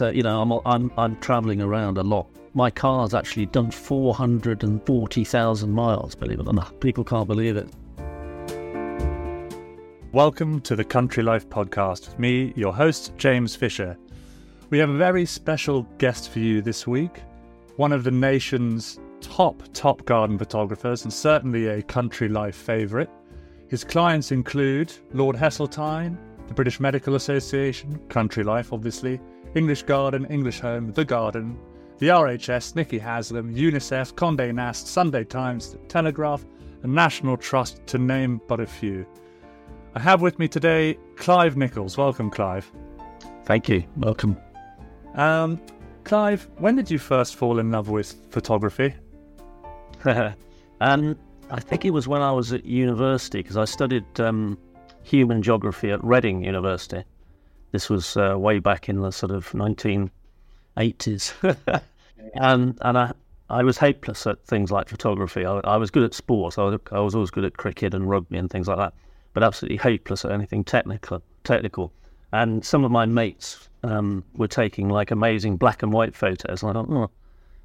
But uh, you know, I'm I'm I'm travelling around a lot. My car's actually done 440,000 miles. Believe it or not, people can't believe it. Welcome to the Country Life Podcast with me, your host, James Fisher. We have a very special guest for you this week, one of the nation's top, top garden photographers, and certainly a Country Life favourite. His clients include Lord Heseltine, the British Medical Association, Country Life, obviously, English Garden, English Home, The Garden, the RHS, Nicky Haslam, UNICEF, Condé Nast, Sunday Times, The Telegraph, and National Trust, to name but a few. I have with me today Clive Nichols. Welcome, Clive. Thank you. Welcome. Um, Clive, when did you first fall in love with photography? um, I think it was when I was at university because I studied um, human geography at Reading University. This was uh, way back in the sort of 1980s. and and I, I was hopeless at things like photography. I, I was good at sports. I was, I was always good at cricket and rugby and things like that but absolutely hopeless at anything technical. Technical, and some of my mates um, were taking like amazing black and white photos, and I thought, oh,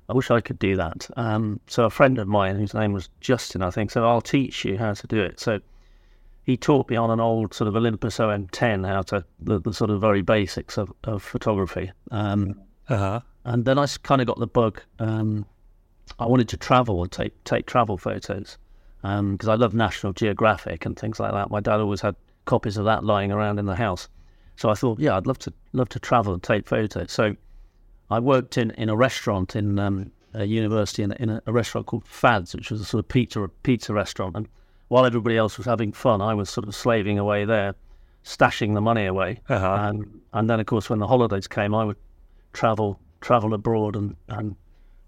I wish I could do that. Um, so a friend of mine, whose name was Justin, I think, said, I'll teach you how to do it. So he taught me on an old sort of Olympus OM10 how to the, the sort of very basics of, of photography. Um, uh-huh. And then I kind of got the bug. Um, I wanted to travel and take take travel photos because um, I love National Geographic and things like that. My dad always had copies of that lying around in the house. So I thought, yeah, I'd love to love to travel and take photos. So I worked in, in a restaurant in um, a university in, in a, a, restaurant called Fads, which was a sort of pizza pizza restaurant. And while everybody else was having fun, I was sort of slaving away there, stashing the money away. Uh-huh. And and then of course when the holidays came, I would travel travel abroad and, and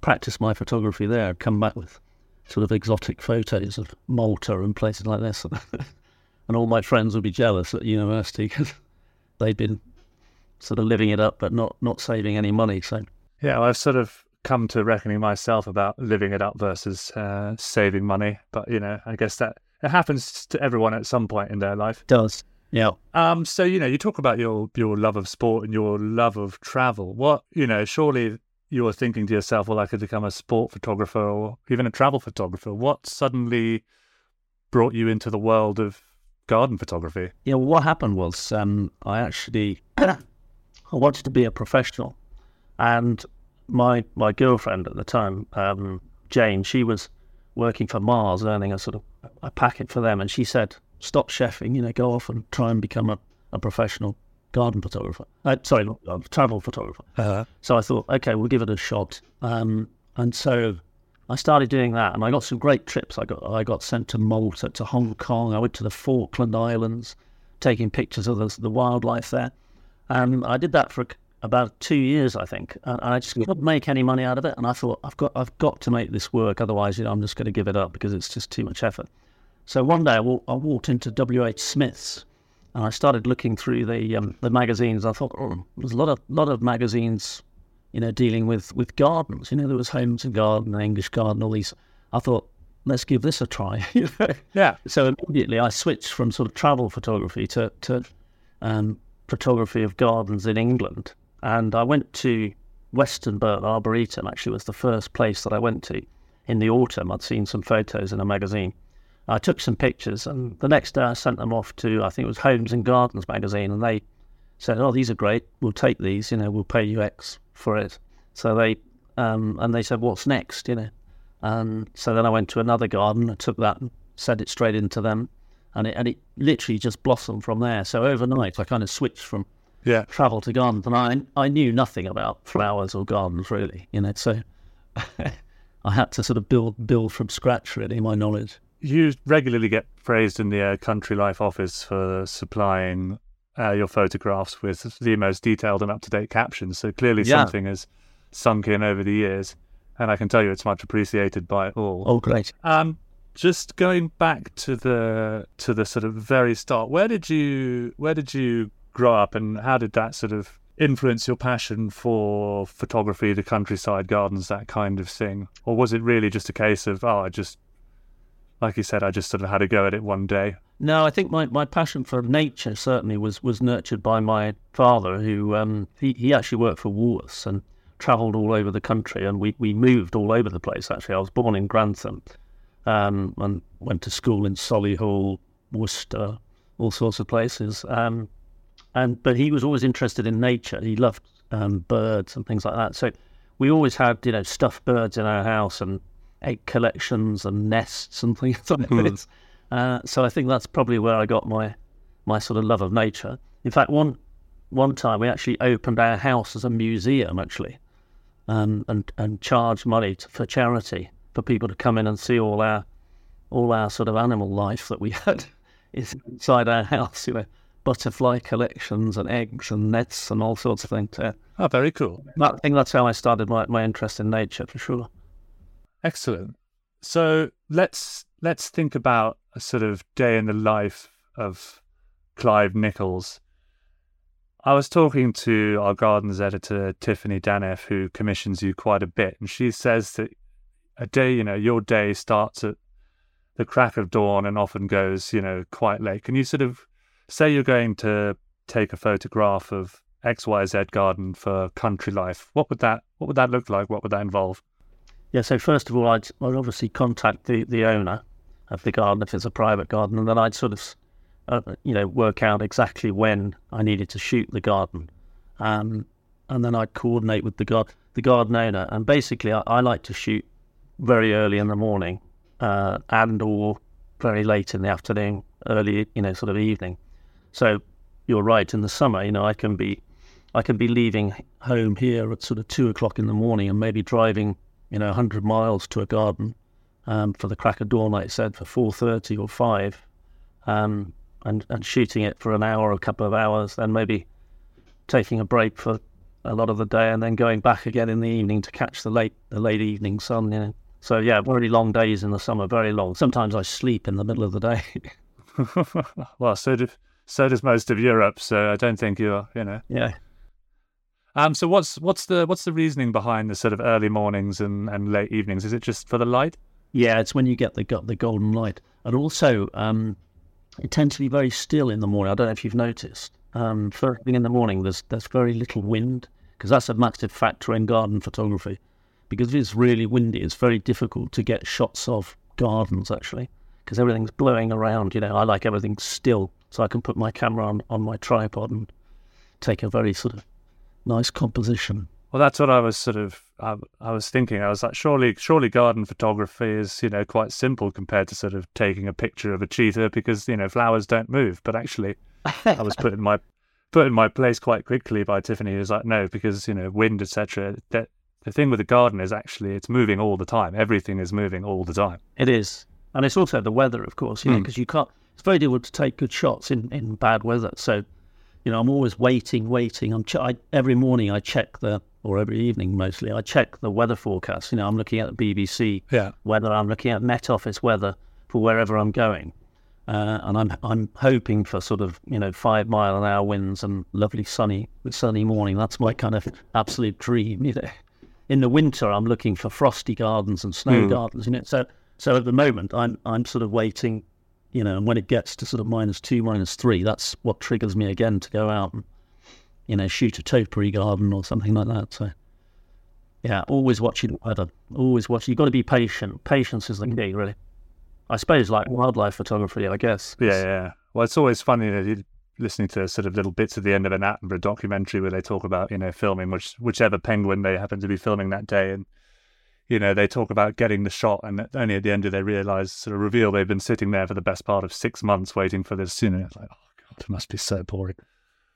practice my photography there. Come back with sort of exotic photos of Malta and places like this. and all my friends would be jealous at university because they'd been sort of living it up but not, not saving any money. So yeah, well, I've sort of come to reckoning myself about living it up versus uh, saving money. But you know, I guess that it happens to everyone at some point in their life. It does. Yeah. Um. So you know, you talk about your your love of sport and your love of travel. What you know, surely you were thinking to yourself, well, I could become a sport photographer or even a travel photographer. What suddenly brought you into the world of garden photography? Yeah, well, what happened was um, I actually I wanted to be a professional, and my my girlfriend at the time, um, Jane, she was working for Mars, earning a sort of a packet for them, and she said, "Stop chefing, you know, go off and try and become a, a professional garden photographer. Uh, sorry, uh, travel photographer. Uh-huh. So I thought, okay, we'll give it a shot. Um, and so I started doing that, and I got some great trips. I got I got sent to Malta, to Hong Kong. I went to the Falkland Islands, taking pictures of the, the wildlife there. And I did that for about two years, I think, and I just couldn't make any money out of it. And I thought, I've got I've got to make this work, otherwise, you know, I'm just going to give it up because it's just too much effort. So one day I, I walked into W. H. Smith's and I started looking through the um, the magazines. I thought, oh, there's a lot of lot of magazines, you know, dealing with with gardens. You know, there was Homes and Garden, English Garden, all these. I thought, let's give this a try. yeah. So immediately I switched from sort of travel photography to to um, photography of gardens in England, and I went to Western Westonbirt Arboretum. Actually, was the first place that I went to in the autumn. I'd seen some photos in a magazine I took some pictures, and the next day I sent them off to I think it was Homes and Gardens magazine, and they said, "Oh, these are great. We'll take these. You know, we'll pay you X for it." So they um, and they said, "What's next?" You know, and so then I went to another garden, I took that and sent it straight into them, and it and it literally just blossomed from there. So overnight, I kind of switched from yeah travel to gardens, and I I knew nothing about flowers or gardens really, you know, so. I had to sort of build build from scratch, really, my knowledge you regularly get praised in the uh, Country Life office for supplying uh, your photographs with the most detailed and up to date captions. So clearly yeah. something has sunk in over the years, and I can tell you it's much appreciated by all. Oh, great. Um, just going back to the to the sort of very start, where did you where did you grow up, and how did that sort of influence your passion for photography, the countryside gardens, that kind of thing, or was it really just a case of oh, I just like you said, I just sort of had a go at it one day. No, I think my, my passion for nature certainly was, was nurtured by my father, who um, he, he actually worked for Woolworths and travelled all over the country, and we, we moved all over the place. Actually, I was born in Grantham, um, and went to school in Solihull, Worcester, all sorts of places. Um, and but he was always interested in nature. He loved um, birds and things like that. So we always had you know stuffed birds in our house and egg collections and nests and things like mm. this. Uh, so I think that's probably where I got my my sort of love of nature. In fact, one one time we actually opened our house as a museum, actually, um, and and charged money to, for charity for people to come in and see all our all our sort of animal life that we had inside our house. You know, butterfly collections and eggs and nets and all sorts of things. Uh, oh, very cool. I think that's how I started my, my interest in nature for sure. Excellent. So let's let's think about a sort of day in the life of Clive Nichols. I was talking to our gardens editor, Tiffany Daneff, who commissions you quite a bit, and she says that a day, you know, your day starts at the crack of dawn and often goes, you know, quite late. Can you sort of say you're going to take a photograph of XYZ garden for country life? What would that what would that look like? What would that involve? Yeah, so first of all, I'd, I'd obviously contact the, the owner of the garden if it's a private garden, and then I'd sort of, uh, you know, work out exactly when I needed to shoot the garden, um, and then I'd coordinate with the gar- the garden owner. And basically, I, I like to shoot very early in the morning, uh, and or very late in the afternoon, early, you know, sort of evening. So you're right. In the summer, you know, I can be, I can be leaving home here at sort of two o'clock in the morning, and maybe driving, you know, hundred miles to a garden um, for the crack of dawn, like I said, for four thirty or five, um, and and shooting it for an hour or a couple of hours, then maybe taking a break for a lot of the day, and then going back again in the evening to catch the late the late evening sun. You know. So yeah, very long days in the summer, very long. Sometimes I sleep in the middle of the day. well, so do so does most of Europe. So I don't think you're, you know. Yeah. Um. So what's what's the what's the reasoning behind the sort of early mornings and, and late evenings? Is it just for the light? Yeah, it's when you get the the golden light, and also um, it tends to be very still in the morning. I don't know if you've noticed. Um, first thing in the morning, there's there's very little wind because that's a massive factor in garden photography. Because if it's really windy, it's very difficult to get shots of gardens actually because everything's blowing around. You know, I like everything still, so I can put my camera on, on my tripod and take a very sort of nice composition. Well, that's what I was sort of I, I, was thinking. I was like, surely, surely, garden photography is you know quite simple compared to sort of taking a picture of a cheetah because you know flowers don't move. But actually, I was put in my put in my place quite quickly by Tiffany. who's like, no, because you know wind, etc. That the thing with the garden is actually it's moving all the time. Everything is moving all the time. It is, and it's also the weather, of course. You mm. know, because you can't. It's very difficult to take good shots in in bad weather. So, you know, I'm always waiting, waiting. I'm ch- I, every morning I check the or every evening mostly I check the weather forecast. You know, I'm looking at the BBC yeah. weather. I'm looking at Met Office weather for wherever I'm going. Uh, and I'm I'm hoping for sort of you know five mile an hour winds and lovely sunny sunny morning. That's my kind of absolute dream. You know, in the winter I'm looking for frosty gardens and snow mm. gardens. You know, so so at the moment, I'm I'm sort of waiting, you know, and when it gets to sort of minus two, minus three, that's what triggers me again to go out and, you know, shoot a topiary garden or something like that. So, yeah, always watching the weather. Always watching. You've got to be patient. Patience is the key, really. I suppose, like wildlife photography, I guess. Yeah, yeah. Well, it's always funny that you listening to sort of little bits at the end of an Attenborough documentary where they talk about you know filming which whichever penguin they happen to be filming that day and you know, they talk about getting the shot, and only at the end do they realize, sort of reveal they've been sitting there for the best part of six months waiting for this. You know, it's like, oh god, it must be so boring.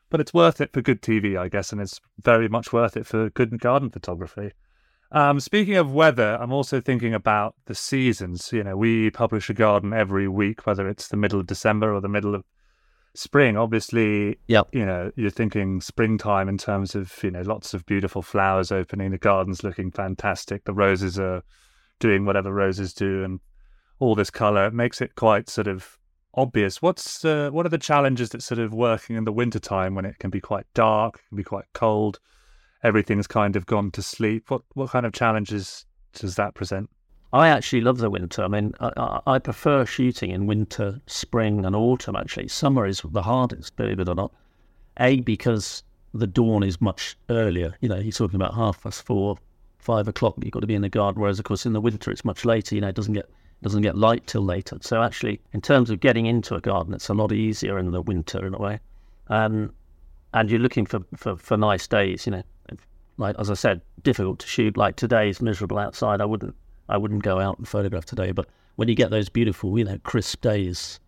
But it's worth it for good TV, I guess, and it's very much worth it for good garden photography. Um, speaking of weather, I'm also thinking about the seasons. You know, we publish a garden every week, whether it's the middle of December or the middle of spring, obviously, yep. you know, you're thinking springtime in terms of, you know, lots of beautiful flowers opening, the garden's looking fantastic, the roses are doing whatever roses do, and all this color. It makes it quite sort of obvious. What's uh, what are the challenges that sort of working in the wintertime when it can be quite dark, can be quite cold, everything's kind of gone to sleep? What what kind of challenges does that present? I actually love the winter. I mean, I, I, prefer shooting in winter, spring, and autumn. Actually, summer is the hardest, believe it or not. A because the dawn is much earlier. You know, he's talking about half past four, five o'clock. You've got to be in the garden. Whereas, of course, in the winter it's much later. You know, it doesn't get doesn't get light till later. So actually, in terms of getting into a garden, it's a lot easier in the winter in a way. Um, and you're looking for, for, for nice days. You know, like as I said, difficult to shoot. Like today is miserable outside. I wouldn't I wouldn't go out and photograph today. But when you get those beautiful, you know, crisp days,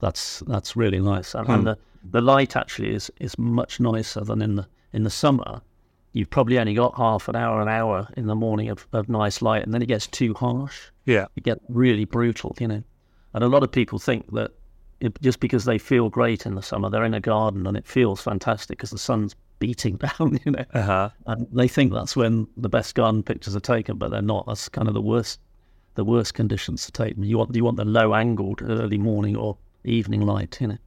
that's that's really nice. And, hmm. and the the light actually is is much nicer than in the in the summer. You've probably only got half an hour, an hour in the morning of, of nice light, and then it gets too harsh. Yeah, it gets really brutal, you know. And a lot of people think that it, just because they feel great in the summer, they're in a garden and it feels fantastic because the sun's beating down, you know. Uh-huh. And they think that's when the best garden pictures are taken, but they're not. That's kind of the worst, the worst conditions to take them. You want you want the low angled early morning or evening light, you know.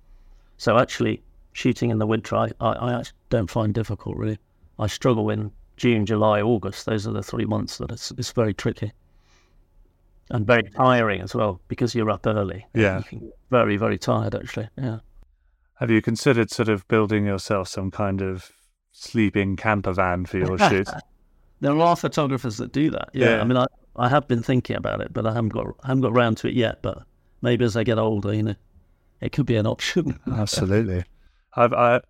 So actually, shooting in the winter, I, I, I don't find difficult really. I struggle in June, July, August. Those are the three months that it's, it's very tricky and very tiring as well because you're up early. Yeah, very very tired actually. Yeah. Have you considered sort of building yourself some kind of sleeping camper van for your shoot? there are photographers that do that. Yeah. yeah. I mean, I, I have been thinking about it, but I haven't got I haven't got around to it yet. But maybe as I get older, you know, it could be an option. Absolutely. I've, I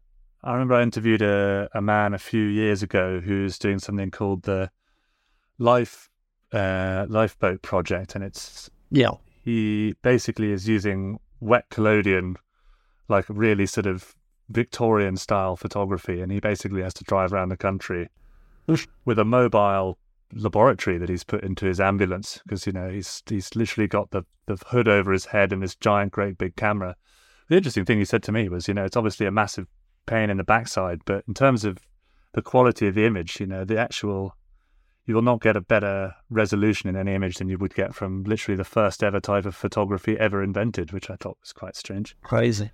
I remember I interviewed a, a man a few years ago who's doing something called the Life uh, Lifeboat Project, and it's yeah. He basically is using wet collodion, like really sort of Victorian style photography, and he basically has to drive around the country with a mobile laboratory that he's put into his ambulance because you know he's he's literally got the the hood over his head and this giant, great big camera. The interesting thing he said to me was, you know, it's obviously a massive pain in the backside, but in terms of the quality of the image, you know, the actual you will not get a better resolution in any image than you would get from literally the first ever type of photography ever invented, which I thought was quite strange. Crazy.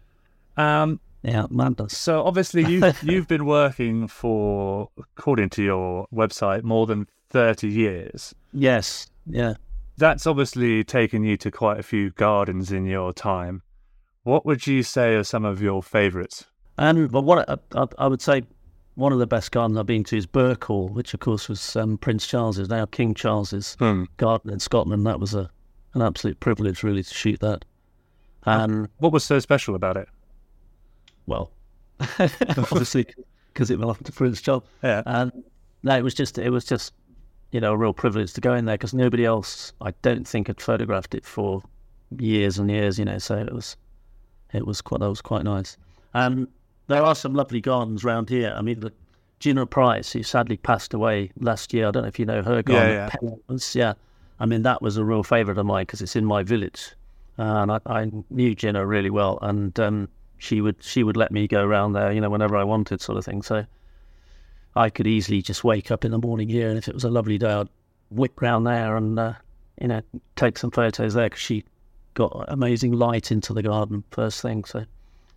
Um, yeah, madness. So obviously you've you've been working for, according to your website, more than thirty years. Yes. Yeah. That's obviously taken you to quite a few gardens in your time. What would you say are some of your favourites? And well, what I, I, would say, one of the best gardens I've been to is Birkhall, which of course was um, Prince Charles's, now King Charles's hmm. garden in Scotland. That was a an absolute privilege, really, to shoot that. And what was so special about it? Well, obviously because it belonged to Prince John. Yeah. And no, it was just it was just you know a real privilege to go in there because nobody else I don't think had photographed it for years and years. You know, so it was it was quite that was quite nice. And there are some lovely gardens around here. I mean, the Gina Price, who sadly passed away last year. I don't know if you know her garden. Yeah, yeah. yeah. I mean, that was a real favourite of mine because it's in my village. Uh, and I, I, knew Gina really well. And um, she would she would let me go around there, you know, whenever I wanted, sort of thing. So I could easily just wake up in the morning here, and if it was a lovely day, I'd whip round there and uh, you know take some photos there because she got amazing light into the garden first thing. So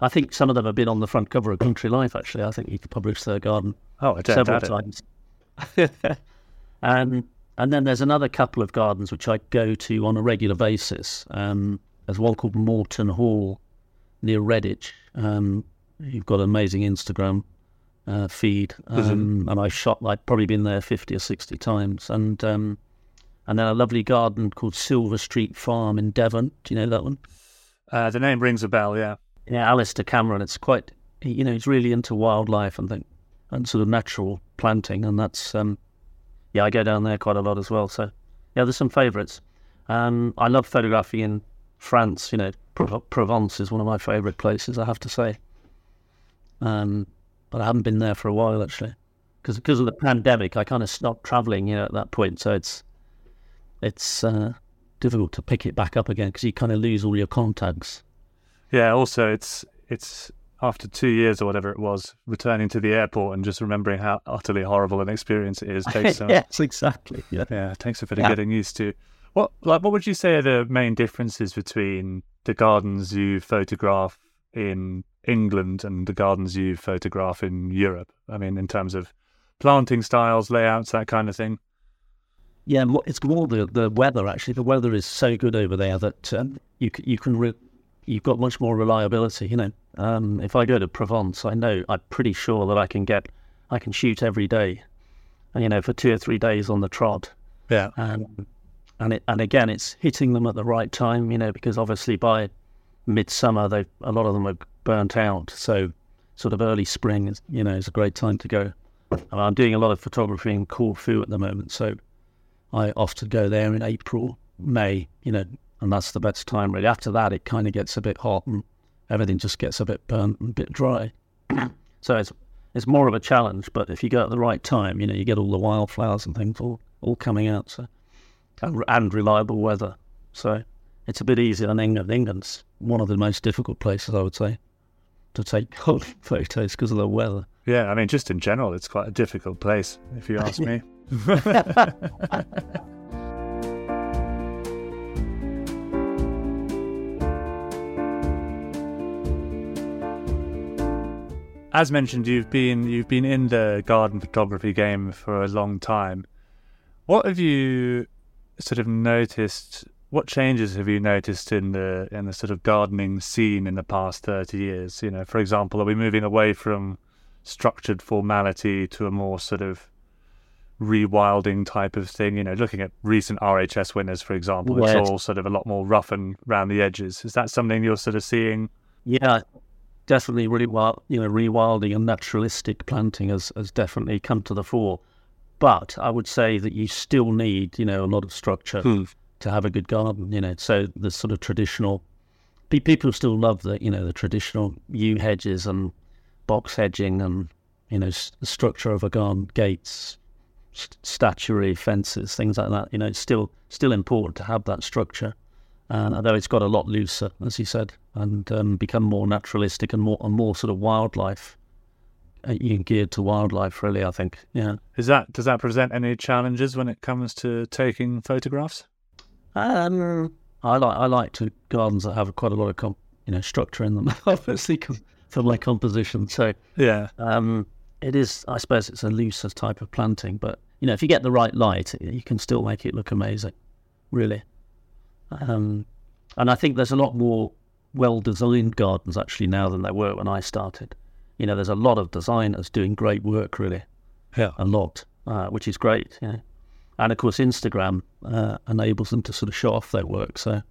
I think some of them have been on the front cover of Country Life. Actually, I think you could publish their garden oh, several times. and and then there's another couple of gardens which I go to on a regular basis. Um, there's one called Morton Hall near Redditch. Um, you've got an amazing Instagram uh, feed, um, and I shot. I've probably been there fifty or sixty times, and um, and then a lovely garden called Silver Street Farm in Devon. Do you know that one? Uh, the name rings a bell. Yeah. Yeah, Alistair Cameron. It's quite. You know, he's really into wildlife and think, and sort of natural planting, and that's. Um, yeah, I go down there quite a lot as well. So, yeah, there's some favourites. Um, I love photography in France. You know, Provence is one of my favourite places, I have to say. Um, but I haven't been there for a while actually, because because of the pandemic, I kind of stopped travelling. You know, at that point, so it's it's uh, difficult to pick it back up again because you kind of lose all your contacts. Yeah. Also, it's it's after two years or whatever it was, returning to the airport and just remembering how utterly horrible an experience it is takes some. yes, exactly. Yeah. Yeah, it takes a bit of getting used to. What like what would you say are the main differences between the gardens you photograph in England and the gardens you photograph in Europe? I mean, in terms of planting styles, layouts, that kind of thing. Yeah, it's more the, the weather actually. The weather is so good over there that um, you you can re- you've got much more reliability. You know, um, if I go to Provence, I know I'm pretty sure that I can get I can shoot every day, and you know for two or three days on the trot. Yeah. and and it, and again, it's hitting them at the right time. You know, because obviously by midsummer, they a lot of them are burnt out. So sort of early spring is you know is a great time to go. And I'm doing a lot of photography in Corfu at the moment, so I often go there in April, May. You know, and that's the best time really. After that, it kind of gets a bit hot and everything just gets a bit burnt and a bit dry. so it's it's more of a challenge. But if you go at the right time, you know, you get all the wildflowers and things all all coming out. So and, and reliable weather. So it's a bit easier than England. England's one of the most difficult places, I would say, to take golden photos because of the weather. Yeah, I mean, just in general, it's quite a difficult place, if you ask me. As mentioned, you've been you've been in the garden photography game for a long time. What have you sort of noticed? What changes have you noticed in the in the sort of gardening scene in the past thirty years? You know, for example, are we moving away from structured formality to a more sort of rewilding type of thing? You know, looking at recent RHS winners, for example, Right. it's all sort of a lot more rough and round the edges. Is that something you're sort of seeing? Yeah, definitely really wild, you know, rewilding and naturalistic planting has, has definitely come to the fore. But I would say that you still need, you know, a lot of structure to have a good garden, you know. So the sort of traditional, people still love the, you know, the traditional yew hedges and box hedging and, you know, the structure of a garden, gates, st- statuary, fences, things like that. You know, it's still still important to have that structure. And although it's got a lot looser, as you said, and um, become more naturalistic and more and more sort of wildlife, geared to wildlife. Really, I think. Yeah. Is that does that present any challenges when it comes to taking photographs? Um, I like I like to gardens that have quite a lot of com- you know structure in them, obviously com- for my composition. So Yeah, um, it is. I suppose it's a looser type of planting, but you know, if you get the right light, you can still make it look amazing. Really. Um, and I think there's a lot more well-designed gardens actually now than there were when I started. You know, there's a lot of designers doing great work, really yeah. a lot, uh, which is great. Know. And of course, Instagram uh, enables them to sort of show off their work. So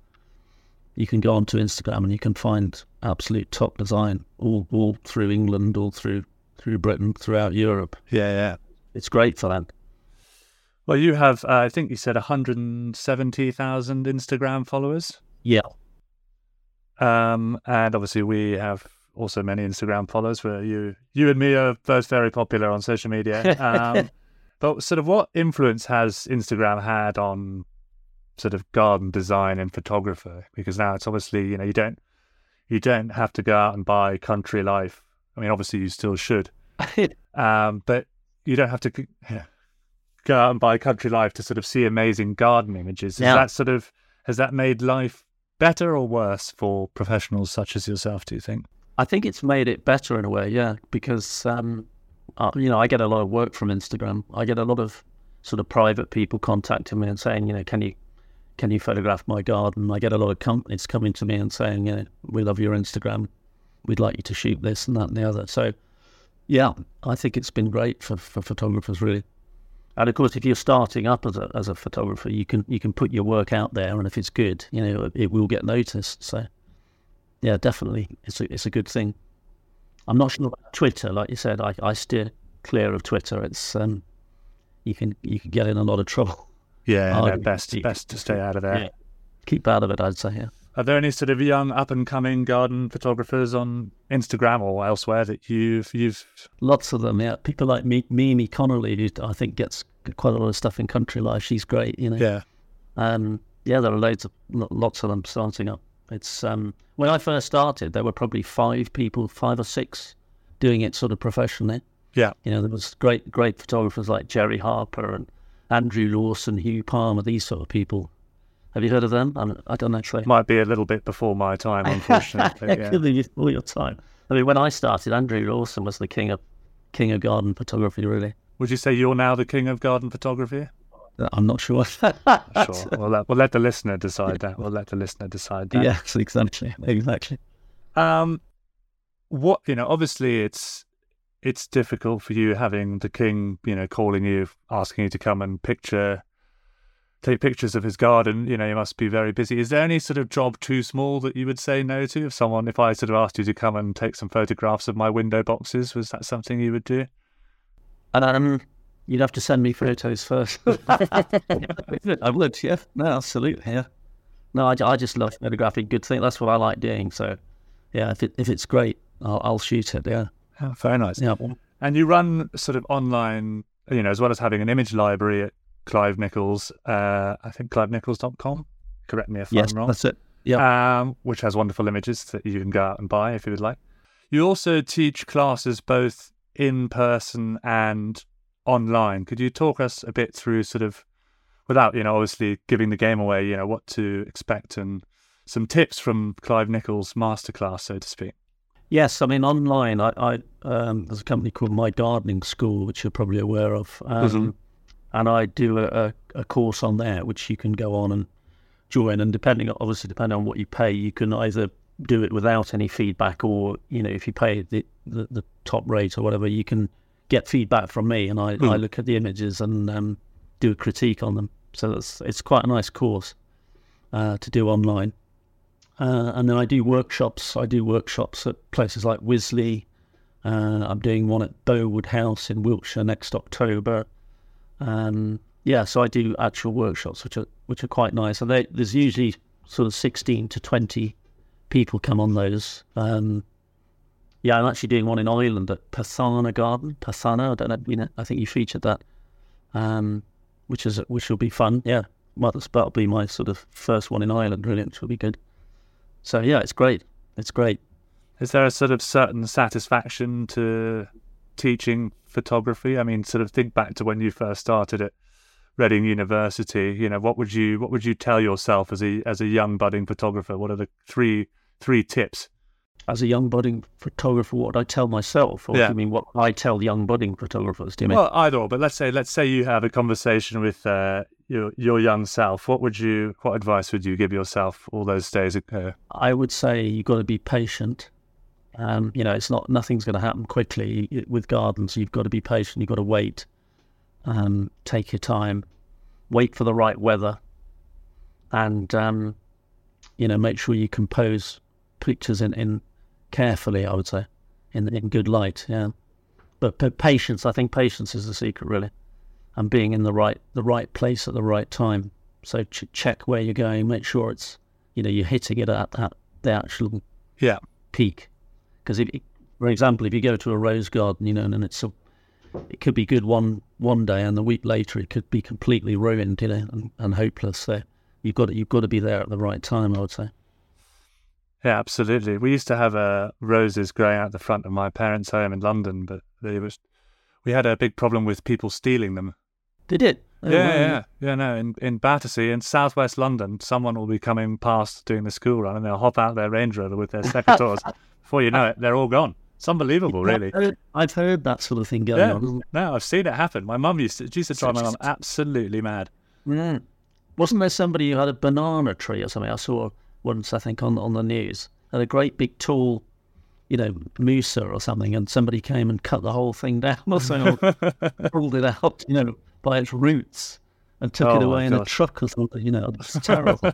you can go onto Instagram and you can find absolute top design all all through England, all through through Britain, throughout Europe. Yeah, yeah. It's great for that. Well, you have, uh, I think you said 170,000 Instagram followers. Yeah, Um, and obviously, we have also many Instagram followers. Where you, you and me are both very popular on social media. Um, but sort of, what influence has Instagram had on sort of garden design and photographer? Because now it's obviously, you know, you don't, you don't have to go out and buy Country Life. I mean, obviously, you still should, um, but you don't have to go out and buy Country Life to sort of see amazing garden images. Is Yeah. that sort of has that made life better or worse for professionals such as yourself? Do you think? I think it's made it better in a way. Yeah, because um, uh, you know I get a lot of work from Instagram. I get a lot of sort of private people contacting me and saying, you know, can you can you photograph my garden? I get a lot of companies coming to me and saying, you know, we love your Instagram. We'd like you to shoot this and that and the other. So, yeah, I think it's been great for, for photographers really. And of course, if you're starting up as a as a photographer, you can you can put your work out there, and if it's good, you know, it, it will get noticed. So, yeah, definitely, it's a it's a good thing. I'm not sure about Twitter, like you said. I, I steer clear of Twitter. It's um, you can you can get in a lot of trouble. Yeah, no, best best to stay out of there. Yeah. Keep out of it, I'd say. Yeah. Are there any sort of young up and coming garden photographers on Instagram or elsewhere that you've you've Lots of them, yeah. People like me, Mimi Connolly, who I think gets quite a lot of stuff in country life. She's great, you know. yeah Um, yeah, there are loads of lots of them starting up. It's um, when I first started, there were probably five people, five or six, doing it sort of professionally. yeah You know, there was great great photographers like Jerry Harpur and Andrew Lawson, Hugh Palmer, these sort of people. Have you heard of them? I, I don't actually. might be a little bit before my time, unfortunately. It yeah. all your time. I mean, when I started, Andrew Lawson was the king of king of garden photography, really. Would you say you're now the king of garden photography? I'm not sure. sure. We'll let, we'll let the listener decide that. We'll let the listener decide that. Yes, exactly, exactly. Um, what you know, obviously, it's it's difficult for you having the king, you know, calling you, asking you to come and picture, take pictures of his garden. You know, you must be very busy. Is there any sort of job too small that you would say no to? If someone, if I sort of asked you to come and take some photographs of my window boxes, was that something you would do? And um, you'd have to send me photos first. I would, yeah. No, absolutely, yeah. No, I, I just love photographing good things. That's what I like doing. So, yeah, if it if it's great, I'll, I'll shoot it. Yeah. Oh, very nice. Yeah. And you run sort of online, you know, as well as having an image library at Clive Nichols. Uh, I think clivenichols.com. Correct me if yes, I'm wrong. That's it. Yeah. Um, which has wonderful images that you can go out and buy if you would like. You also teach classes both in person and online. Could you talk us a bit through sort of, without you know, obviously giving the game away, you know, what to expect and some tips from Clive Nichols' masterclass, so to speak. Yes, I mean online. I, I um, there's a company called My Gardening School, which you're probably aware of, um, Mhm. and I do a, a, a course on there, which you can go on and join. And depending, obviously, depending on what you pay, you can either do it without any feedback, or you know, if you pay the the, the top rate or whatever, you can get feedback from me, and I, Hmm. I look at the images and um, do a critique on them. So that's it's quite a nice course uh, to do online. Uh, and then I do workshops. I do workshops at places like Wisley. Uh, I'm doing one at Bowood House in Wiltshire next October. Um, yeah, so I do actual workshops, which are which are quite nice. And they, there's usually sort of 16 to 20 people come on those. Um, yeah, I'm actually doing one in Ireland at Pasana Garden. Pasana, I don't know, you know, I think you featured that, um, which is which will be fun. Yeah, well, that'll be my sort of first one in Ireland, really, which will be good. So yeah, it's great. It's great. Is there a sort of certain satisfaction to teaching photography? I mean, sort of think back to when you first started at Reading University. You know, what would you what would you tell yourself as a as a young budding photographer? What are the three three tips? As a young budding photographer, what would I tell myself, or Yeah. do you mean what I tell young budding photographers? Do you mean? Well, either or. But let's say let's say you have a conversation with uh, your your young self. What would you what advice would you give yourself all those days ago? I would say you've got to be patient. Um, you know, it's not nothing's going to happen quickly with gardens. You've got to be patient. You've got to wait. Um, take your time. Wait for the right weather, and um, you know, make sure you compose pictures in, in carefully. I would say, in in good light. Yeah, but, but patience. I think patience is the secret, really, and being in the right the right place at the right time. So ch- check where you're going. Make sure it's you know you're hitting it at that the actual Yeah. peak. Because if, for example, if you go to a rose garden, you know, and it's a, it could be good one one day, and the week later it could be completely ruined, you know, and, and hopeless. So you've got to, you've got to be there at the right time. I would say. Yeah, absolutely. We used to have uh, roses growing out the front of my parents' home in London, but they was we had a big problem with people stealing them. Did it? Oh, yeah, wow. yeah, yeah. No, in in Battersea in southwest London, someone will be coming past doing the school run, and they'll hop out their Range Rover with their secateurs. Before you know it, they're all gone. It's unbelievable, really. I've heard, I've heard that sort of thing going Yeah. on. No, I've seen it happen. My mum used to she used to drive my mum absolutely mad. Mm. Wasn't there somebody who had a banana tree or something? I saw once, I think, on on the news. Had a great big tall, you know, musa or something, and somebody came and cut the whole thing down or something, or pulled it out, you know, by its roots and took Oh, it away in a truck or something. You know, it's terrible.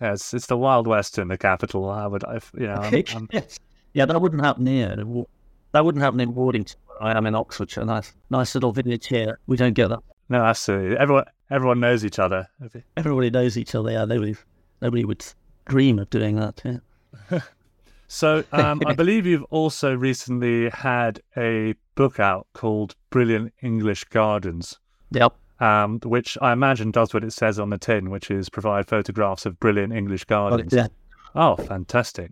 Yeah, it's, it's the Wild West in the capital. I would, I've, you know, I'm, I'm, yes. Yeah, that wouldn't happen here. That wouldn't happen in Wardington. I am in Oxfordshire. Nice, nice little village here. We don't get that. no, absolutely. Everyone, everyone knows each other. Everybody knows each other. Yeah, nobody, nobody would dream of doing that. Yeah. So um, I believe you've also recently had a book out called Brilliant English Gardens, Yep. um, which I imagine does what it says on the tin, which is provide photographs of brilliant English gardens. Yeah. Oh, fantastic!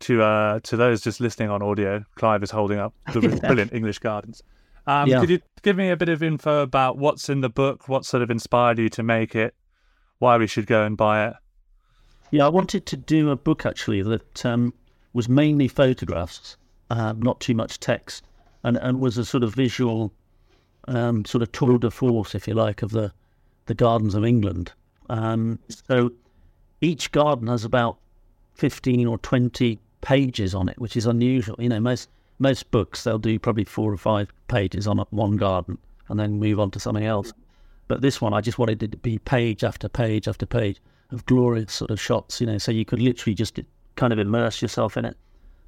To uh, to those just listening on audio, Clive is holding up the brilliant English gardens. Um, Yeah. Could you give me a bit of info about what's in the book? What sort of inspired you to make it? Why we should go and buy it? Yeah, I wanted to do a book actually that um, was mainly photographs, uh, not too much text, and, and was a sort of visual, um, sort of tour de force, if you like, of the the gardens of England. Um, so each garden has about 15 or 20 pages on it, which is unusual. You know, most most books they'll do probably four or five pages on one garden and then move on to something else. But this one, I just wanted it to be page after page after page of glorious sort of shots. You know, so you could literally just kind of immerse yourself in it.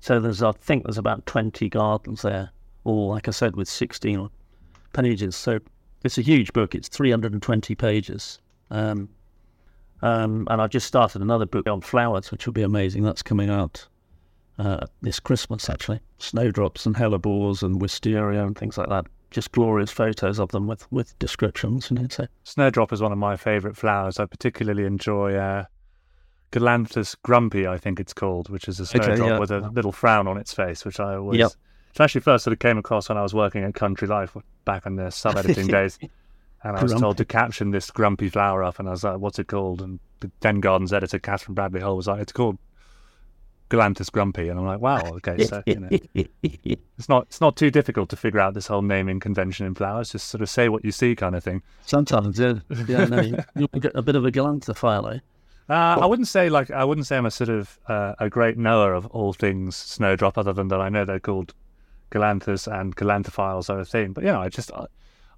So there's, I think, there's about 20 gardens there, all like I said, with 16 pages. So it's a huge book. It's 320 pages. Um, um, and I've just started another book on flowers, which will be amazing. That's coming out uh, this Christmas, actually. Snowdrops and hellebores and wisteria and things like that. Just glorious photos of them with, with descriptions. You know, so. Snowdrop is one of my favourite flowers. I particularly enjoy uh, Galanthus grumpy, I think it's called, which is a snowdrop okay, yeah. with a little frown on its face, which I always. Yep. Which actually first sort of came across when I was working at Country Life back in the sub editing days. And I was told to caption this grumpy flower up, and I was like, "What's it called?" And the Den Gardens editor, Kathryn Bradley-Hole, was like, "It's called Galanthus grumpy," and I'm like, "Wow, okay." So you know, it's not it's not too difficult to figure out this whole naming convention in flowers. Just sort of say what you see, kind of thing. Sometimes, yeah, yeah, no, you, get a bit of a galanthophile, eh? Uh, I wouldn't say like I wouldn't say I'm a sort of uh, a great knower of all things snowdrop, other than that I know they're called galanthus and galanthophiles are a thing. But yeah, I just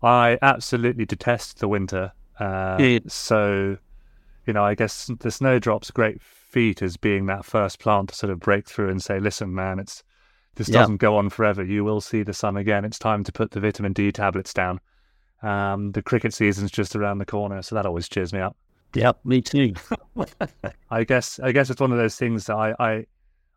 I absolutely detest the winter. Uh, yeah. So, you know, I guess the snowdrop's great feat is being that first plant to sort of break through and say, "Listen, man, it's this doesn't go on forever. You will see the sun again. It's time to put the vitamin D tablets down." Um, the cricket season's just around the corner, so that always cheers me up. Yep, me too. I guess I guess it's one of those things that I, I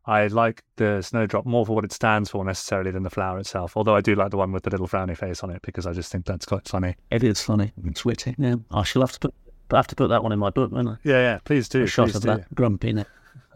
I like the snowdrop more for what it stands for necessarily than the flower itself. Although I do like the one with the little frowny face on it because I just think that's quite funny. It is funny. It's witty. Yeah, I shall have to put I have to put that one in my book, won't I? Yeah, yeah. Please do. A shot please of do. that grumpy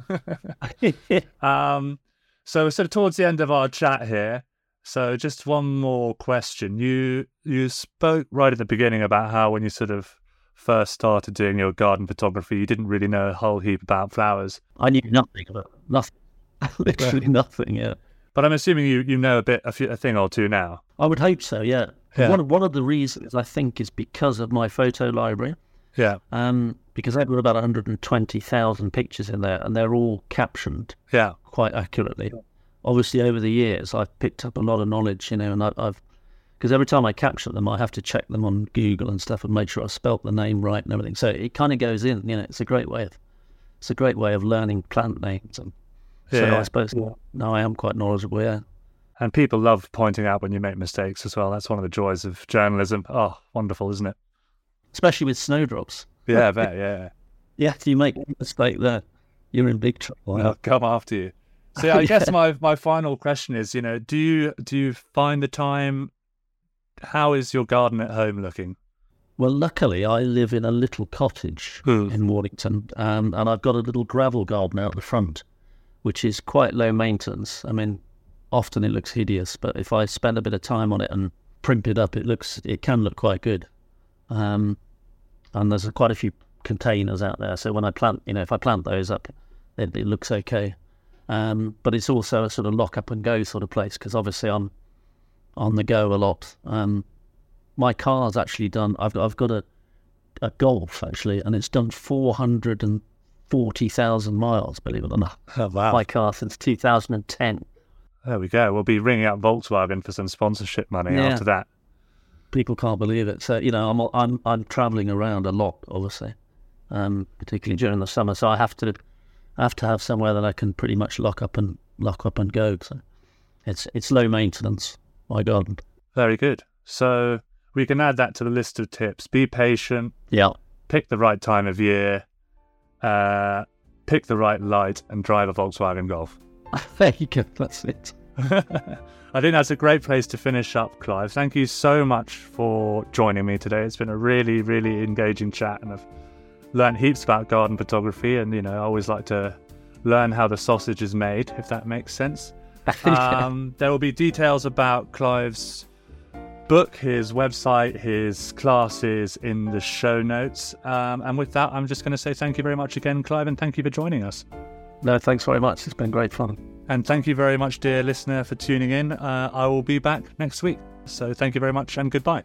um, so sort of towards the end of our chat here. So just one more question. You you spoke right at the beginning about how when you sort of first started doing your garden photography, you didn't really know a whole heap about flowers. I knew nothing about nothing. Literally nothing, yeah. But I'm assuming you, you know a bit, a, few, a thing or two now. I would hope so, yeah. yeah. One, one of the reasons I think is because of my photo library. Yeah. Um, because I've got about 120,000 pictures in there and they're all captioned yeah. quite accurately. Obviously, over the years, I've picked up a lot of knowledge, you know, and I, I've, because every time I capture them, I have to check them on Google and stuff and make sure I spelt the name right and everything. So it kind of goes in, you know, it's a great way of, it's a great way of learning plant names and yeah. So I suppose yeah. now I am quite knowledgeable, yeah. And people love pointing out when you make mistakes as well. That's one of the joys of journalism. Oh, wonderful, isn't it? Especially with snowdrops. Yeah, I bet, yeah. yeah, if you make a mistake there, you're in big trouble. I'll come after you. So I guess my, my final question is, you know, do you do you find the time how is your garden at home looking? Well, luckily, I live in a little cottage hmm. in Wardington, um, and I've got a little gravel garden out the front which is quite low maintenance. I mean, often it looks hideous, but if I spend a bit of time on it and primp it up, it looks it can look quite good. Um, and there's quite a few containers out there, so when I plant, you know, if I plant those up, it, it looks okay. Um, but it's also a sort of lock up and go sort of place because obviously I'm on the go a lot. Um, my car's actually done. I've got I've got a a Golf actually, and it's done four hundred and forty thousand miles, believe it or not. Oh, wow. My car since 2010. There we go. We'll be ringing up Volkswagen for some sponsorship money yeah. after that. People can't believe it. So, you know, I'm I'm I'm traveling around a lot, obviously, um, particularly during the summer. So I have to I have to have somewhere that I can pretty much lock up and lock up and go. So it's it's low maintenance. My garden. Very good. So we can add that to the list of tips. Be patient. Yeah. Pick the right time of year uh, pick the right light, and drive a Volkswagen Golf. there you go. That's it. I think that's a great place to finish up, Clive. Thank you so much for joining me today. It's been a really, really engaging chat, and I've learned heaps about garden photography. And you know, I always like to learn how the sausage is made, if that makes sense. um, there will be details about Clive's book, his website, his classes in the show notes. Um, and with that, I'm just going to say thank you very much again, Clive, and thank you for joining us. No, thanks very much. It's been great fun. And thank you very much, dear listener, for tuning in. Uh, I will be back next week. So thank you very much and goodbye.